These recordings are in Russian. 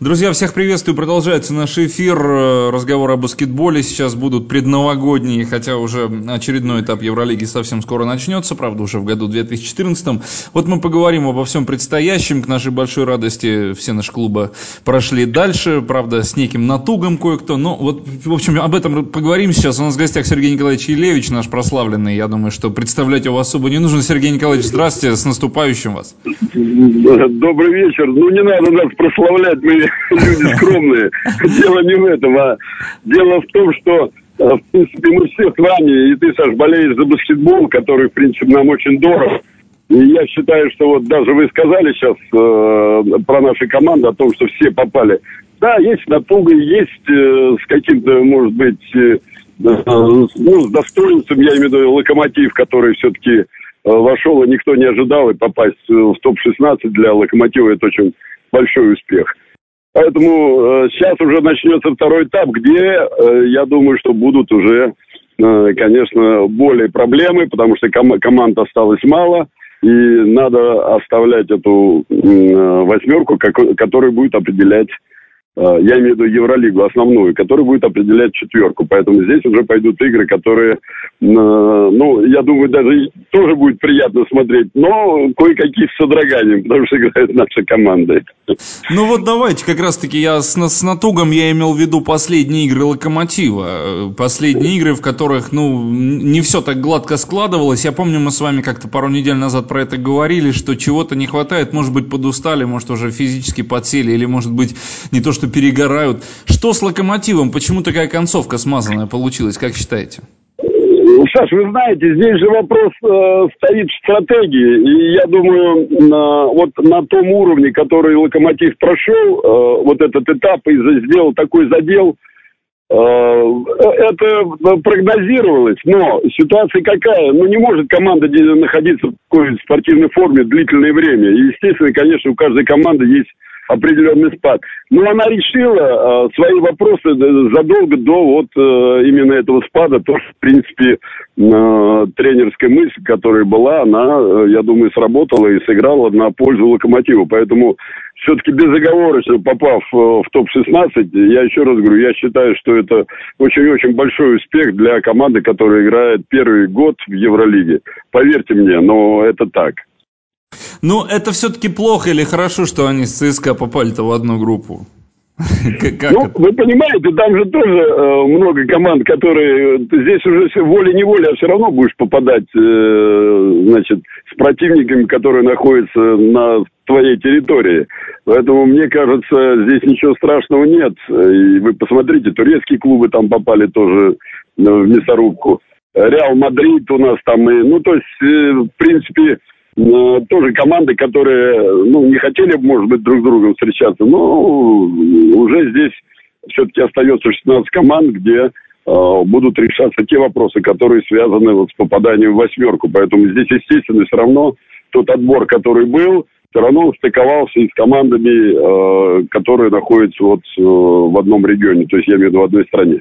Друзья, всех приветствую. Продолжается наш эфир. Э, разговор о баскетболе. Сейчас будут предновогодние, хотя уже очередной этап Евролиги совсем скоро начнется, правда, уже в году 2014. Вот мы поговорим обо всем предстоящем. К нашей большой радости все наши клубы прошли дальше, правда, с неким натугом кое-кто. Но вот, в общем, об этом поговорим сейчас. У нас в гостях Сергей Николаевич Елевич, наш прославленный. Я думаю, что представлять его особо не нужно. Сергей Николаевич, здравствуйте, с наступающим вас. Добрый вечер. Ну, не надо нас прославлять, мы люди скромные. Дело не в этом, а дело в том, что э, в принципе, мы все с вами, и ты, Саш, болеешь за баскетбол, который, в принципе, нам очень дорог. И я считаю, что вот даже вы сказали сейчас э, про наши команды, о том, что все попали. Да, есть натуга, есть э, с каким-то, может быть, э, э, ну, с достоинством, я имею в виду локомотив, который все-таки э, вошел, и никто не ожидал, и попасть в топ-16 для локомотива это очень большой успех. Поэтому э, сейчас уже начнется второй этап, где э, я думаю, что будут уже, э, конечно, более проблемы, потому что ком- команд осталось мало, и надо оставлять эту э, восьмерку, как, которая будет определять я имею в виду Евролигу основную, которая будет определять четверку. Поэтому здесь уже пойдут игры, которые, э, ну, я думаю, даже тоже будет приятно смотреть, но кое-какие с содроганием, потому что играют наши команды. Ну вот давайте, как раз-таки я с, с натугом я имел в виду последние игры Локомотива. Последние игры, в которых, ну, не все так гладко складывалось. Я помню, мы с вами как-то пару недель назад про это говорили, что чего-то не хватает, может быть, подустали, может, уже физически подсели, или, может быть, не то, что перегорают. Что с локомотивом? Почему такая концовка смазанная получилась, как считаете? Саш, вы знаете, здесь же вопрос э, стоит в стратегии. И я думаю, на, вот на том уровне, который Локомотив прошел, э, вот этот этап и сделал такой задел, э, это прогнозировалось. Но ситуация какая? Ну, не может команда находиться в такой спортивной форме длительное время. И, естественно, конечно, у каждой команды есть определенный спад. Но она решила э, свои вопросы задолго до вот э, именно этого спада. То, что, в принципе, э, тренерская мысль, которая была, она, э, я думаю, сработала и сыграла на пользу локомотиву. Поэтому все-таки безоговорочно попав э, в топ-16, я еще раз говорю, я считаю, что это очень-очень большой успех для команды, которая играет первый год в Евролиге. Поверьте мне, но это так. Ну, это все-таки плохо или хорошо, что они с ЦСКА попали-то в одну группу? Как ну, это? вы понимаете, там же тоже э, много команд, которые ты здесь уже волей-неволей, а все равно будешь попадать, э, значит, с противниками, которые находятся на твоей территории. Поэтому, мне кажется, здесь ничего страшного нет. И вы посмотрите, турецкие клубы там попали тоже э, в мясорубку. Реал Мадрид у нас там, и, ну, то есть, э, в принципе, Э, тоже команды, которые ну, не хотели, может быть, друг с другом встречаться, но уже здесь все-таки остается 16 команд, где э, будут решаться те вопросы, которые связаны вот с попаданием в восьмерку. Поэтому здесь, естественно, все равно тот отбор, который был, все равно стыковался и с командами, э, которые находятся вот э, в одном регионе, то есть я имею в виду в одной стране.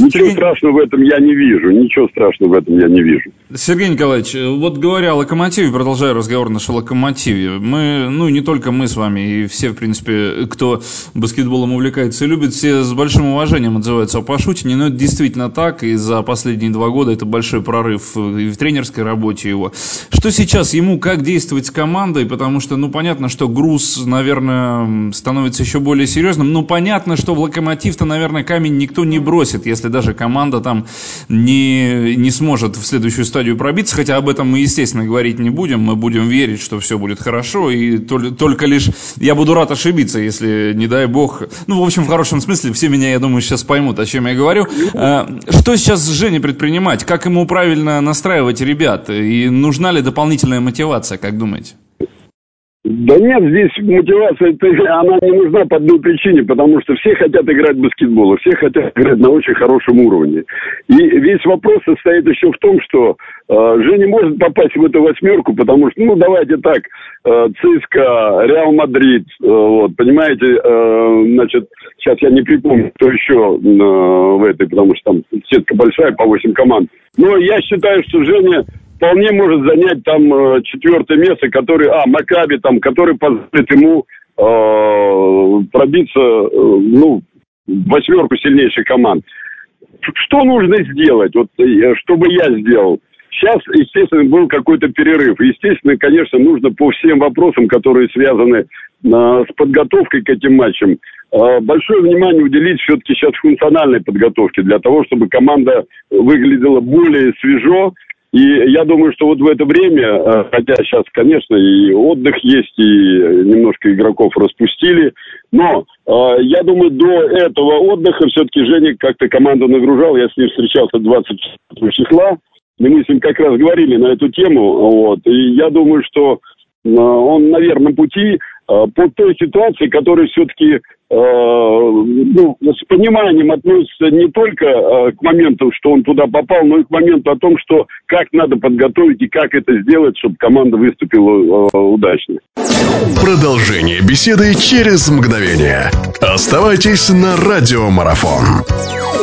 Ничего Сергей... страшного в этом я не вижу. Ничего страшного в этом я не вижу. Сергей Николаевич, вот говоря о локомотиве, продолжаю разговор наш о локомотиве. Мы, ну не только мы с вами, и все, в принципе, кто баскетболом увлекается и любит, все с большим уважением отзываются о Пашутине. Но это действительно так, и за последние два года это большой прорыв и в тренерской работе его. Что сейчас ему, как действовать с командой? Потому что, ну понятно, что груз, наверное, становится еще более серьезным. Но понятно, что в локомотив-то, наверное, камень никто не бросит, если даже команда там не, не сможет в следующую стадию пробиться, хотя об этом мы, естественно, говорить не будем, мы будем верить, что все будет хорошо, и только, только лишь я буду рад ошибиться, если, не дай бог, ну, в общем, в хорошем смысле, все меня, я думаю, сейчас поймут, о чем я говорю. А, что сейчас с Женей предпринимать? Как ему правильно настраивать ребят? И нужна ли дополнительная мотивация, как думаете? Да нет, здесь мотивация, она не нужна по одной причине, потому что все хотят играть в баскетбол, все хотят играть на очень хорошем уровне. И весь вопрос состоит еще в том, что э, Женя может попасть в эту восьмерку, потому что, ну, давайте так, э, ЦСКА, Реал Мадрид, э, вот, понимаете, э, значит, сейчас я не припомню, кто еще э, в этой, потому что там сетка большая, по 8 команд. Но я считаю, что Женя вполне может занять там э, четвертое место, который, а, Макаби там, который позволит ему э, пробиться, э, ну, восьмерку сильнейших команд. Что нужно сделать, вот, э, чтобы я сделал? Сейчас, естественно, был какой-то перерыв. Естественно, конечно, нужно по всем вопросам, которые связаны э, с подготовкой к этим матчам, э, большое внимание уделить все-таки сейчас функциональной подготовке, для того, чтобы команда выглядела более свежо, и я думаю, что вот в это время, э, хотя сейчас, конечно, и отдых есть, и немножко игроков распустили, но э, я думаю, до этого отдыха все-таки Женя как-то команду нагружал, я с ним встречался 24 числа, и мы с ним как раз говорили на эту тему, вот, и я думаю, что э, он на верном пути по той ситуации, которая все-таки Э, ну, с пониманием относится не только э, к моменту, что он туда попал, но и к моменту о том, что как надо подготовить и как это сделать, чтобы команда выступила э, удачно. Продолжение беседы через мгновение. Оставайтесь на радиомарафон.